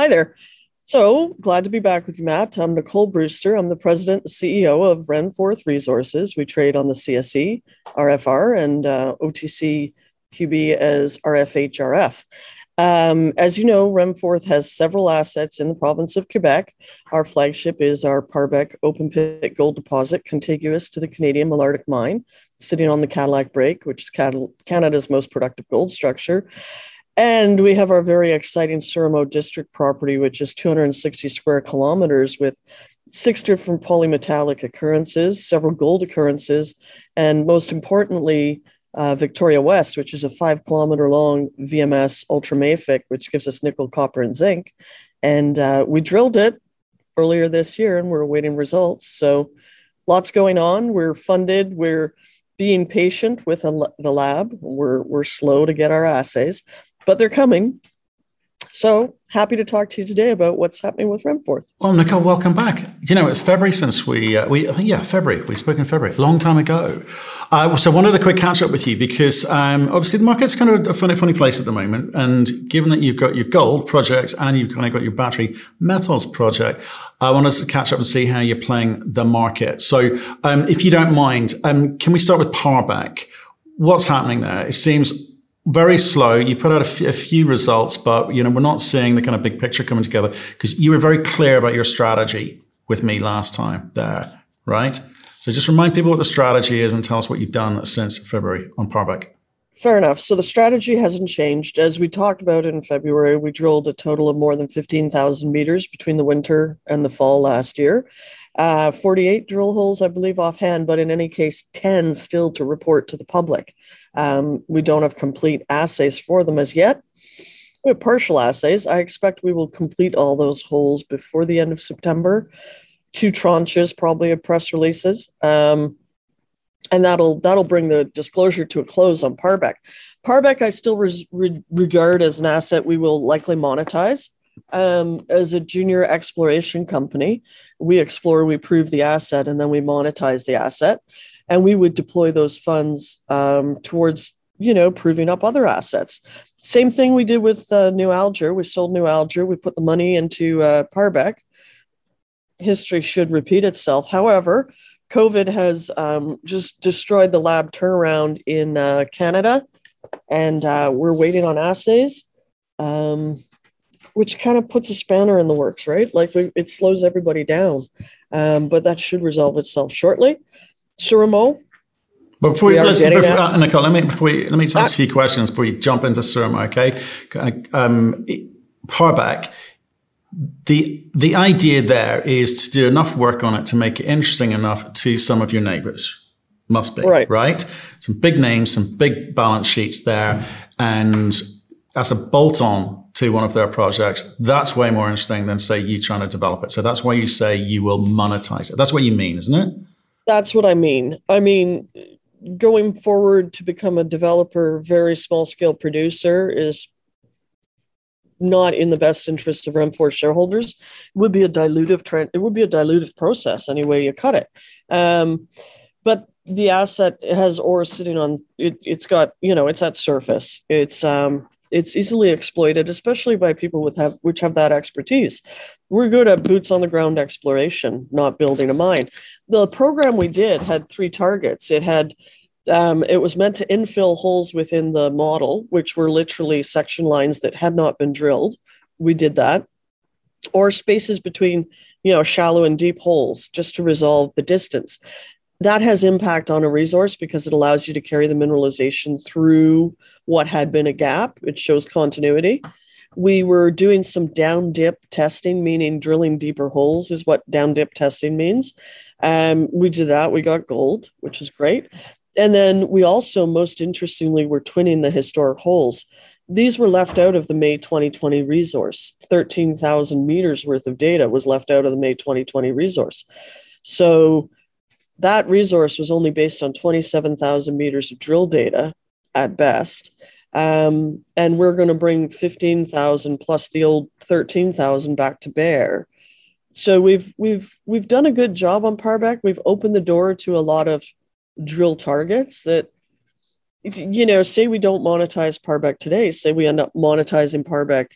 Hi there. So glad to be back with you, Matt. I'm Nicole Brewster. I'm the president and CEO of Renforth Resources. We trade on the CSE, RFR, and uh, OTC QB as RFHRF. Um, as you know, Renforth has several assets in the province of Quebec. Our flagship is our Parbec open pit gold deposit, contiguous to the Canadian Malartic mine, sitting on the Cadillac Break, which is Canada's most productive gold structure. And we have our very exciting Surimo district property, which is 260 square kilometers with six different polymetallic occurrences, several gold occurrences, and most importantly, uh, Victoria West, which is a five kilometer long VMS ultramafic, which gives us nickel, copper, and zinc. And uh, we drilled it earlier this year and we're awaiting results. So lots going on. We're funded. We're being patient with the lab. We're, we're slow to get our assays, but they're coming. So happy to talk to you today about what's happening with Renforth. Well, Nicole, welcome back. You know, it's February since we, uh, we yeah, February. We spoke in February, long time ago. Uh, so I wanted a quick catch up with you because um, obviously the market's kind of a funny, funny place at the moment. And given that you've got your gold project and you've kind of got your battery metals project, I wanted to catch up and see how you're playing the market. So um, if you don't mind, um, can we start with Parbec? What's happening there? It seems very slow. You put out a, f- a few results, but you know we're not seeing the kind of big picture coming together because you were very clear about your strategy with me last time there, right? So just remind people what the strategy is and tell us what you've done since February on Parbec. Fair enough. So the strategy hasn't changed. As we talked about in February, we drilled a total of more than 15,000 meters between the winter and the fall last year. Uh, 48 drill holes, I believe, offhand, but in any case, 10 still to report to the public. Um, we don't have complete assays for them as yet. We have partial assays. I expect we will complete all those holes before the end of September. Two tranches, probably, of press releases. Um, and that'll that'll bring the disclosure to a close on Parbec. Parbec, I still re- re- regard as an asset we will likely monetize. Um, as a junior exploration company, we explore, we prove the asset, and then we monetize the asset and we would deploy those funds um, towards you know proving up other assets. Same thing we did with uh, new alger. We sold new alger. We put the money into uh, parbec history should repeat itself. However covid has um, just destroyed the lab turnaround in uh, canada and uh, we're waiting on assays um, which kind of puts a spanner in the works right? Like we, it slows everybody down. Um, but that should resolve itself shortly But before we, we listen, before, uh, Nicole, let me before we, let me ask a few questions before you jump into Surimo. Okay, um, Parbec. The the idea there is to do enough work on it to make it interesting enough to some of your neighbours. Must be right, right? Some big names, some big balance sheets there, and as a bolt on to one of their projects, that's way more interesting than say you trying to develop it. So that's why you say you will monetize it. That's what you mean, isn't it? That's what I mean. I mean, going forward to become a developer, very small scale producer is not in the best interest of Renforth shareholders. It would be a dilutive trend. It would be a dilutive process any way you cut it. Um, but the asset has ore sitting on it. It's got you know it's at surface. It's um, it's easily exploited, especially by people with have which have that expertise. We're good at boots on the ground exploration, not building a mine. The program we did had three targets. It had um, it was meant to infill holes within the model, which were literally section lines that had not been drilled. We did that, or spaces between you know shallow and deep holes, just to resolve the distance that has impact on a resource because it allows you to carry the mineralization through what had been a gap. It shows continuity. We were doing some down dip testing, meaning drilling deeper holes, is what down dip testing means. Um, we did that. We got gold, which is great. And then we also, most interestingly, were twinning the historic holes. These were left out of the May 2020 resource. 13,000 meters worth of data was left out of the May 2020 resource. So that resource was only based on 27,000 meters of drill data at best. Um, and we're going to bring 15,000 plus the old 13,000 back to bear. So we've we've we've done a good job on Parbec. We've opened the door to a lot of drill targets that you know, say we don't monetize Parbec today, say we end up monetizing Parbec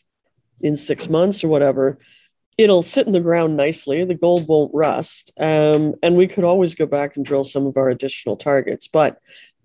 in six months or whatever, it'll sit in the ground nicely. The gold won't rust. Um, and we could always go back and drill some of our additional targets. But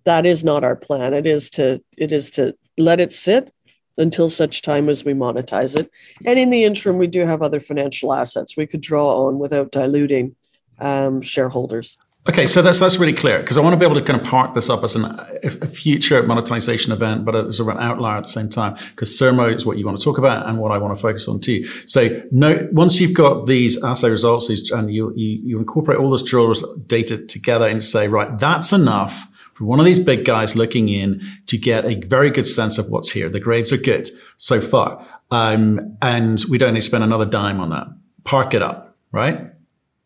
that is not our plan. It is to it is to let it sit until such time as we monetize it. And in the interim, we do have other financial assets we could draw on without diluting um, shareholders. Okay, so that's that's really clear because I want to be able to kind of park this up as an, a future monetization event, but as an outlier at the same time because Surmo is what you want to talk about and what I want to focus on too. So, no, once you've got these assay results, these, and you, you you incorporate all this drill data together and say, right, that's enough for one of these big guys looking in to get a very good sense of what's here. The grades are good so far, um, and we don't need to spend another dime on that. Park it up, right?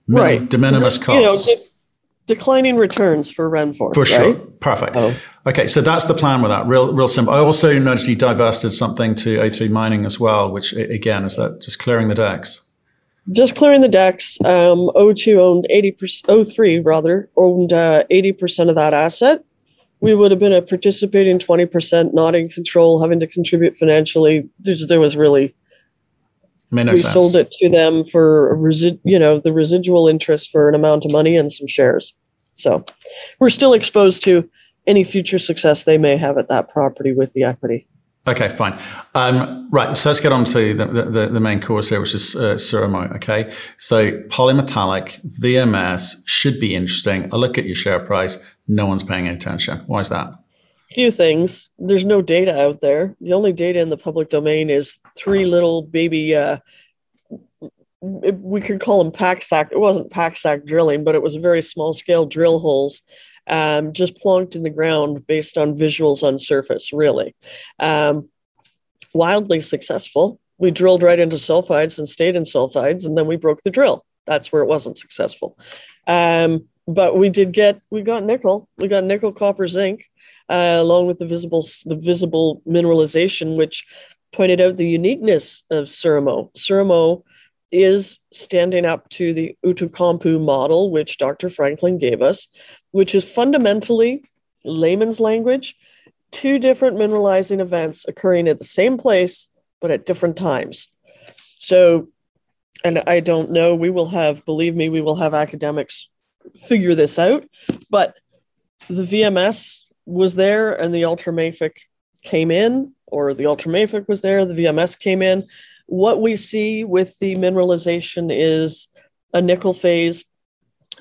Min- right. De minimis costs. You know, declining returns for Renforth. For right? sure. Perfect. Oh. Okay, so that's the plan with that. Real, real simple. I also noticed you divested something to O3 Mining as well, which again is that just clearing the decks. Just clearing the decks. Um, O2 owned eighty percent. O3 rather owned uh, eighty uh, percent of that asset. We would have been a participating twenty percent, not in control, having to contribute financially. There was really no we sense. sold it to them for resi- you know the residual interest for an amount of money and some shares. So we're still exposed to any future success they may have at that property with the equity. Okay, fine. Um, right, so let's get on to the, the, the main course here, which is uh, Surmo. Okay, so polymetallic VMS should be interesting. I look at your share price, no one's paying attention. Why is that? Few things. There's no data out there. The only data in the public domain is three little baby. Uh, we could call them pack sack. It wasn't pack sack drilling, but it was very small scale drill holes, um, just plonked in the ground based on visuals on surface. Really, um, wildly successful. We drilled right into sulfides and stayed in sulfides, and then we broke the drill. That's where it wasn't successful. Um, but we did get we got nickel. We got nickel, copper, zinc uh, along with the visible the visible mineralization, which pointed out the uniqueness of Surmo. Surmo is standing up to the Outokumpu model, which Dr. Franklin gave us, which is fundamentally layman's language, two different mineralizing events occurring at the same place but at different times. So, and I don't know, we will have, believe me, we will have academics figure this out, but the VMS was there and the ultramafic came in, or the ultramafic was there, the VMS came in. What we see with the mineralization is a nickel phase,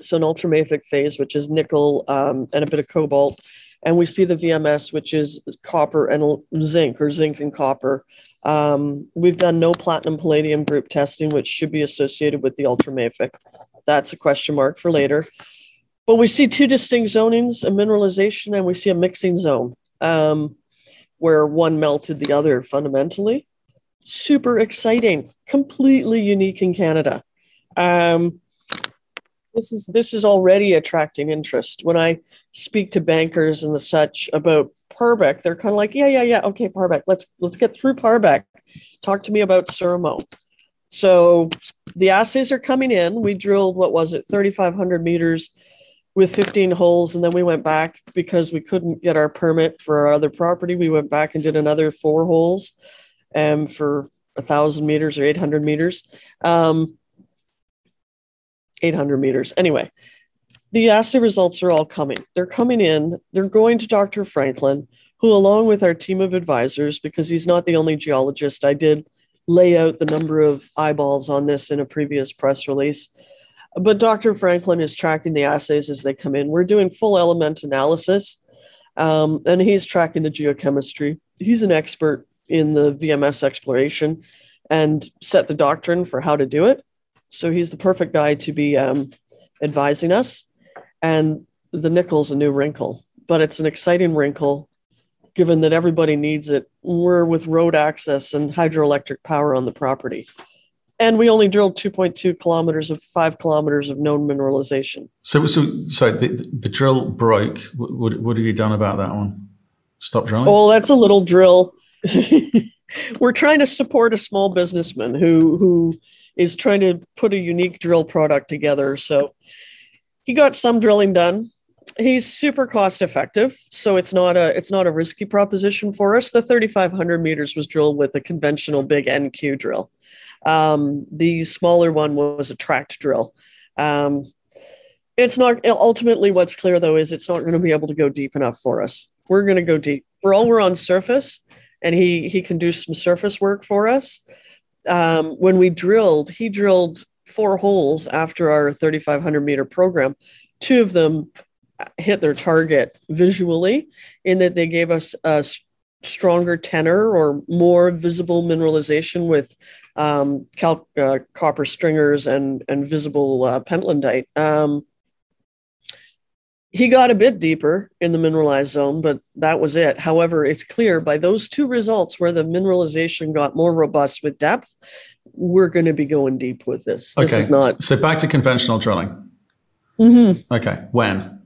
so an ultramafic phase, which is nickel um, and a bit of cobalt. And we see the VMS, which is copper and zinc, or zinc and copper. Um, we've done no platinum palladium group testing, which should be associated with the ultramafic. That's a question mark for later. But we see two distinct zonings, a mineralization, and we see a mixing zone um, where one melted the other fundamentally. Super exciting, completely unique in Canada. Um, this is this is already attracting interest. When I speak to bankers and the such about Parbec, they're kind of like, yeah, yeah, yeah, okay, Parbec, let's let's get through Parbec. Talk to me about Surmo. So the assays are coming in. We drilled what was it, 3,500 meters with 15 holes and then we went back because we couldn't get our permit for our other property we went back and did another four holes um, for a thousand meters or 800 meters. Um, 800 meters. Anyway the assay results are all coming. They're coming in. They're going to dr franklin who along with our team of advisors because he's not the only geologist i did lay out the number of eyeballs on this in a previous press release but Dr. Franklin is tracking the assays as they come in. We're doing full element analysis, um, and he's tracking the geochemistry. He's an expert in the VMS exploration and set the doctrine for how to do it. So he's the perfect guy to be um, advising us. And the nickel's a new wrinkle, but it's an exciting wrinkle given that everybody needs it. We're with road access and hydroelectric power on the property and we only drilled 2.2 kilometers of five kilometers of known mineralization. So, so, so the, the drill broke. What, what have you done about that one? Stop drilling? Oh, that's a little drill. We're trying to support a small businessman who who is trying to put a unique drill product together. So he got some drilling done. he's super cost effective, so it's not a it's not a risky proposition for us. The 3,500 meters was drilled with a conventional big NQ drill. Um, the smaller one was a tracked drill. Um, it's not ultimately what's clear though is it's not going to be able to go deep enough for us. We're going to go deep. For all we're on surface, and he he can do some surface work for us. Um, when we drilled, he drilled four holes after our 3,500 meter program. Two of them hit their target visually in that they gave us a stronger tenor or more visible mineralization with um, uh, copper stringers and and visible uh, pentlandite. Um, he got a bit deeper in the mineralized zone, but that was it. However, it's clear by those two results where the mineralization got more robust with depth, we're going to be going deep with this. This okay. is not. So back to conventional drilling. Mm-hmm. Okay. When?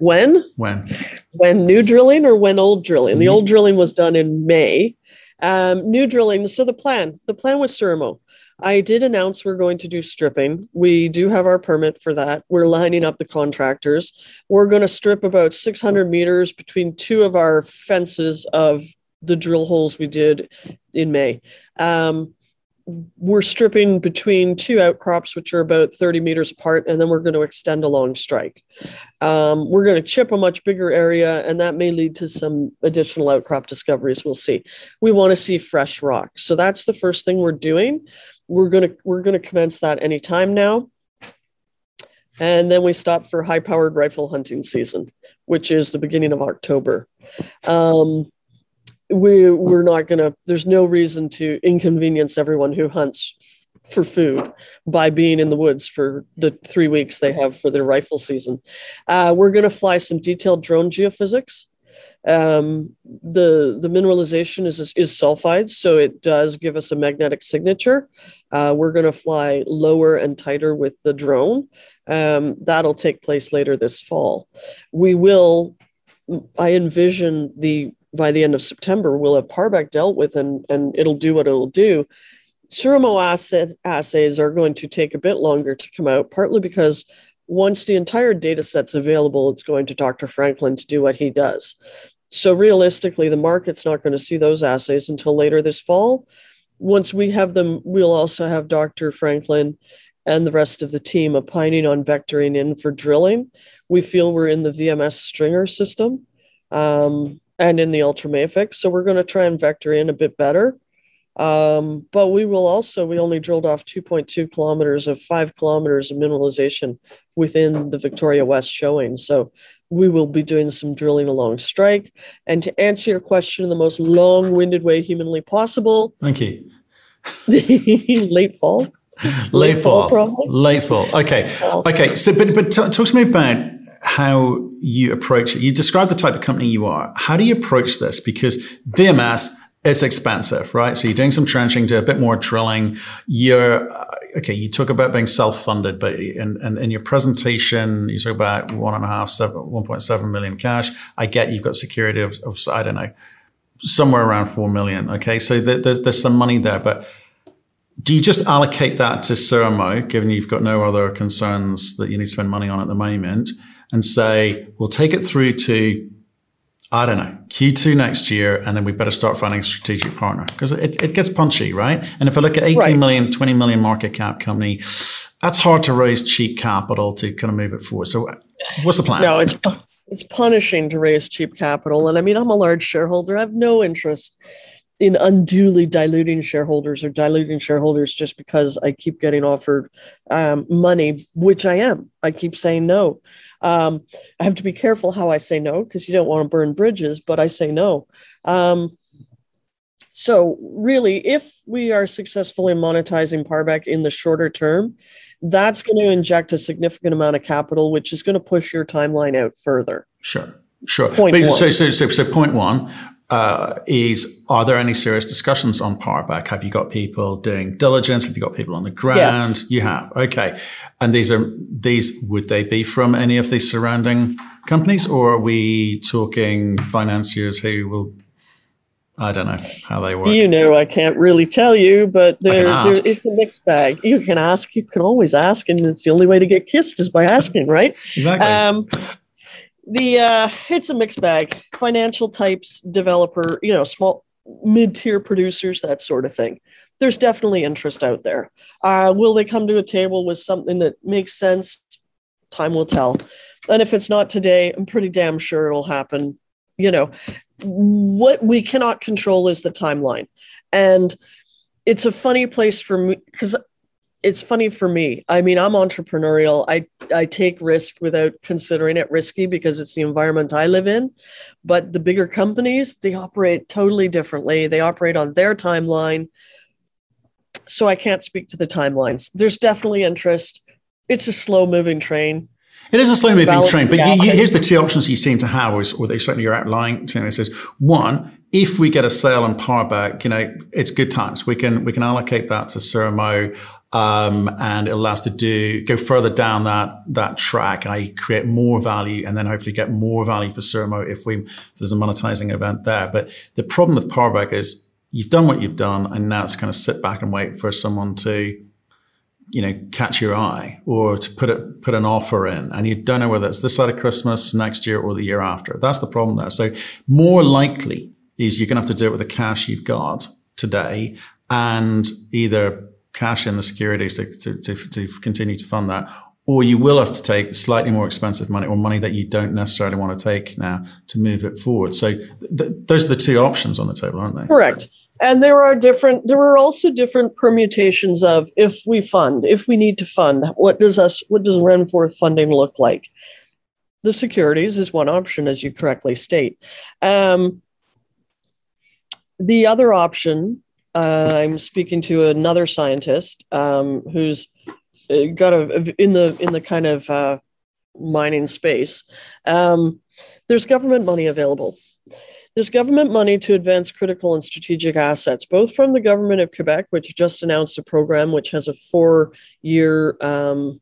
When? When? When new drilling or when old drilling? The old drilling was done in May. Um, new drilling. So the plan, the plan was Surimo. I did announce we're going to do stripping. We do have our permit for that. We're lining up the contractors. We're going to strip about 600 meters between two of our fences of the drill holes we did in May. Um, we're stripping between two outcrops, which are about 30 meters apart, and then we're going to extend a long strike. Um, we're going to chip a much bigger area, and that may lead to some additional outcrop discoveries. We'll see. We want to see fresh rock. So that's the first thing we're doing we're gonna we're gonna commence that anytime now. And then we stop for high powered rifle hunting season, which is the beginning of October. Um, we we're not gonna. There's no reason to inconvenience everyone who hunts f- for food by being in the woods for the three weeks they have for their rifle season. Uh, we're going to fly some detailed drone geophysics um, the the mineralization is is sulfides, so it does give us a magnetic signature. Uh, we're going to fly lower and tighter with the drone. Um, that'll take place later this fall. We will. I envision the by the end of September, we'll have Parbec dealt with, and and it'll do what it'll do. Surimo asset assays are going to take a bit longer to come out, partly because once the entire data set's available, it's going to Dr. Franklin to do what he does. So realistically, the market's not going to see those assays until later this fall. Once we have them, we'll also have Dr. Franklin and the rest of the team opining on vectoring in for drilling. We feel we're in the VMS stringer system um, and in the ultramafic. So we're going to try and vector in a bit better. Um, but we will also, we only drilled off 2.2 kilometers of five kilometers of mineralization within the Victoria West showing. So we will be doing some drilling along strike. And to answer your question in the most long winded way humanly possible. Thank you. late fall. Late, late fall. fall late fall. Okay. Okay. So, but, but t- talk to me about how you approach it. You describe the type of company you are. How do you approach this? Because VMS, is expensive, right? So you're doing some trenching, do a bit more drilling. You're uh, okay. You talk about being self-funded, but in, in, in, your presentation, you talk about one and a half, seven, 1.7 million cash. I get you've got security of, of I don't know, somewhere around four million. Okay, so there's there's some money there, but do you just allocate that to Surimo, given you've got no other concerns that you need to spend money on at the moment, and say we'll take it through to I don't know, Q2 next year, and then we better start finding a strategic partner because it, it gets punchy, right? And if I look at 18 right. million, 20 million market cap company, that's hard to raise cheap capital to kind of move it forward. So, what's the plan? No, it's it's punishing to raise cheap capital, and I mean, I'm a large shareholder. I have no interest in unduly diluting shareholders or diluting shareholders just because I keep getting offered um, money, which I am. I keep saying no. Um, I have to be careful how I say no because you don't want to burn bridges, but I say no. Um, so, really, if we are successful in monetizing Parbec in the shorter term, that's going to inject a significant amount of capital, which is going to push your timeline out further. Sure, sure. Point but, one. So, so, so, so, point one uh, is are there any serious discussions on Parbec? Have you got people doing diligence? Have you got people on the ground? Yes. You have. Okay. And these are these would they be from any of the surrounding companies or are we talking financiers who will I don't know how they work. You know, I can't really tell you, but there, there, it's a mixed bag. You can ask, you can always ask, and it's the only way to get kissed is by asking, right? exactly. Um, the uh, it's a mixed bag. Financial types, developer, you know, small mid-tier producers, that sort of thing. There's definitely interest out there. Uh, will they come to a table with something that makes sense? Time will tell. And if it's not today, I'm pretty damn sure it'll happen. You know, what we cannot control is the timeline. And it's a funny place for me because it's funny for me. I mean, I'm entrepreneurial. I I take risk without considering it risky because it's the environment I live in. But the bigger companies, they operate totally differently. They operate on their timeline. So I can't speak to the timelines. There's definitely interest. It's a slow moving train. It is a slow moving train, but you, you, here's the two options you seem to have, or, or they certainly are outlying. To it says one, if we get a sale and Parbec, you know, it's good times. We can we can allocate that to Sermo um, and it allows to do go further down that that track. I create more value, and then hopefully get more value for Sermo if we if there's a monetizing event there. But the problem with Parbec is you've done what you've done, and now it's kind of sit back and wait for someone to you know catch your eye or to put it put an offer in and you don't know whether it's this side of christmas next year or the year after that's the problem there so more likely is you're going to have to do it with the cash you've got today and either cash in the securities to, to, to, to continue to fund that. Or you will have to take slightly more expensive money or money that you don't necessarily want to take now to move it forward. So th- those are the two options on the table, aren't they? Correct. And there are different, there are also different permutations of if we fund, if we need to fund, what does us, what does Renforth funding look like? The securities is one option, as you correctly state. Um, the other option uh, I'm speaking to another scientist um, who's uh, got a in the in the kind of uh, mining space. Um, there's government money available. There's government money to advance critical and strategic assets, both from the government of Quebec, which just announced a program which has a four-year um,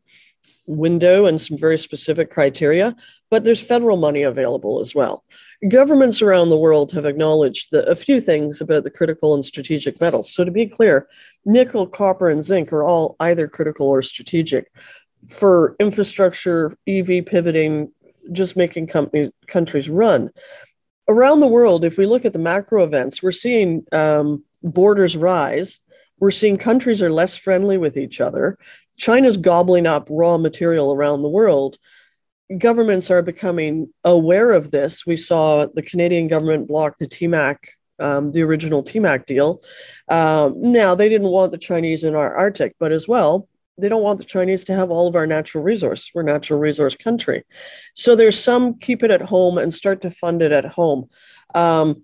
window and some very specific criteria, but there's federal money available as well. Governments around the world have acknowledged the, a few things about the critical and strategic metals. So, to be clear, nickel, copper, and zinc are all either critical or strategic for infrastructure, EV pivoting, just making company, countries run. Around the world, if we look at the macro events, we're seeing um, borders rise. We're seeing countries are less friendly with each other. China's gobbling up raw material around the world governments are becoming aware of this. We saw the Canadian government block the TMAC, um, the original TMAC deal. Um, now, they didn't want the Chinese in our Arctic, but as well, they don't want the Chinese to have all of our natural resource. We're natural resource country. So there's some keep it at home and start to fund it at home. Um,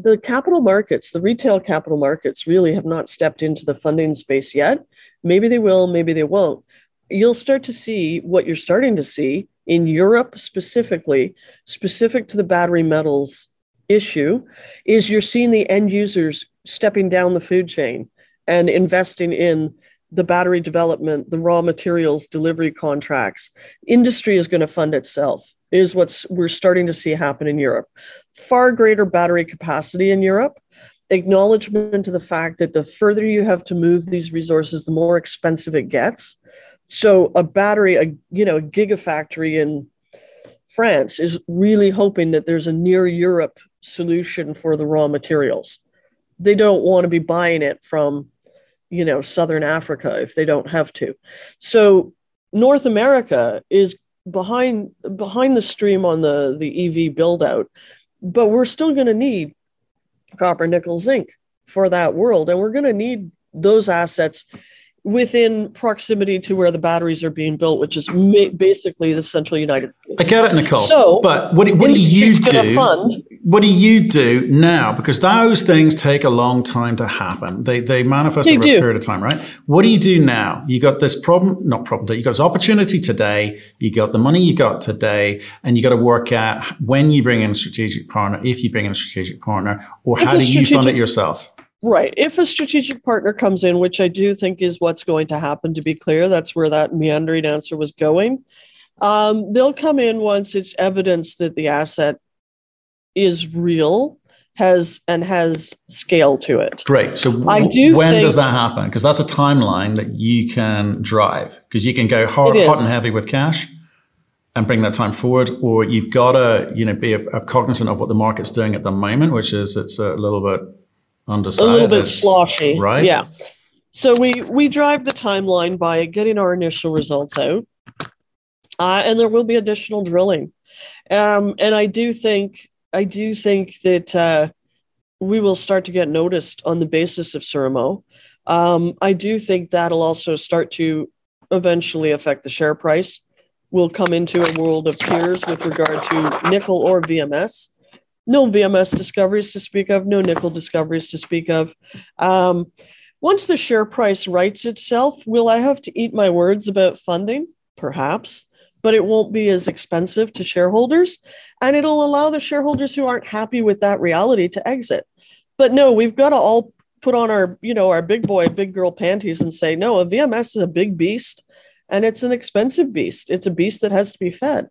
the capital markets, the retail capital markets, really have not stepped into the funding space yet. Maybe they will, maybe they won't you'll start to see what you're starting to see in Europe specifically, specific to the battery metals issue, is you're seeing the end users stepping down the food chain and investing in the battery development, the raw materials delivery contracts. Industry is going to fund itself, is what we're starting to see happen in Europe. Far greater battery capacity in Europe. Acknowledgement to the fact that the further you have to move these resources, the more expensive it gets so a battery, a you know, a gigafactory in France is really hoping that there's a near Europe solution for the raw materials. They don't want to be buying it from, you know, Southern Africa if they don't have to. So North America is behind behind the stream on the the EV build out, but we're still going to need copper, nickel, zinc for that world, and we're going to need those assets within proximity to where the batteries are being built, which is ma- basically the central United States. I get it, Nicole. So, but what, what do you do? Fund, what do you do now? Because those things take a long time to happen. They they manifest they over do. a period of time, right? What do you do now? You got this problem, not problem. Today. You got this opportunity today. You got the money you got today, and you got to work out when you bring in a strategic partner, if you bring in a strategic partner, or how do you fund it yourself? Right. If a strategic partner comes in, which I do think is what's going to happen, to be clear, that's where that meandering answer was going. Um, they'll come in once it's evidence that the asset is real, has and has scale to it. Great. So I do when think, does that happen? Because that's a timeline that you can drive because you can go hard, hot and heavy with cash and bring that time forward, or you've got to you know be a, a cognizant of what the market's doing at the moment, which is it's a little bit undecided, a little bit sloshy, right? Yeah. So we we drive the timeline by getting our initial results out, uh, and there will be additional drilling, um, and I do think I do think that uh, we will start to get noticed on the basis of Surimo. Um, I do think that'll also start to eventually affect the share price. We'll come into a world of peers with regard to nickel or VMS. No VMS discoveries to speak of, no nickel discoveries to speak of. Um, once the share price rights itself, will I have to eat my words about funding? Perhaps, but it won't be as expensive to shareholders. And it'll allow the shareholders who aren't happy with that reality to exit. But no, we've got to all put on our, you know, our big boy, big girl panties and say, no, a VMS is a big beast and it's an expensive beast. It's a beast that has to be fed.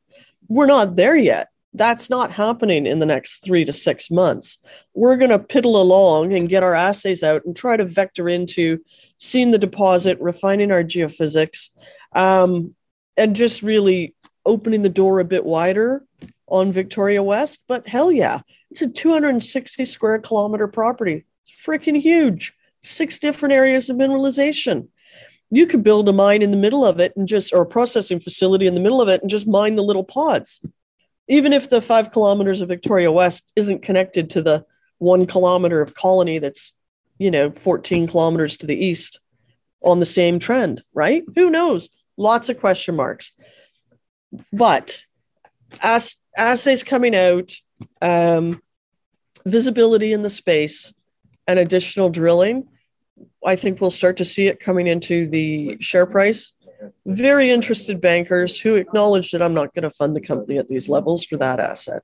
We're not there yet. That's not happening in the next three to six months. We're going to piddle along and get our assays out and try to vector into seeing the deposit, refining our geophysics, um, and just really opening the door a bit wider on Victoria West. But hell yeah, it's a 260 square kilometer property. It's freaking huge. Six different areas of mineralization. You could build a mine in the middle of it and just, or a processing facility in the middle of it and just mine the little pods. Even if the five kilometers of Victoria West isn't connected to the one kilometer of colony that's, you know, 14 kilometers to the east on the same trend, right? Who knows? Lots of question marks. But as assays coming out, um, visibility in the space, and additional drilling, I think we'll start to see it coming into the share price. Very interested bankers who acknowledge that I'm not going to fund the company at these levels for that asset.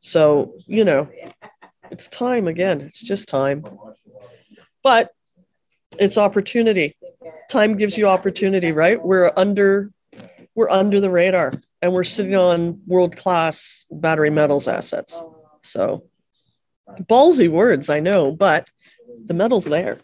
So, you know, it's time again. It's just time. But it's opportunity. Time gives you opportunity, right? We're under we're under the radar and we're sitting on world-class battery metals assets. So ballsy words, I know, but the metal's there.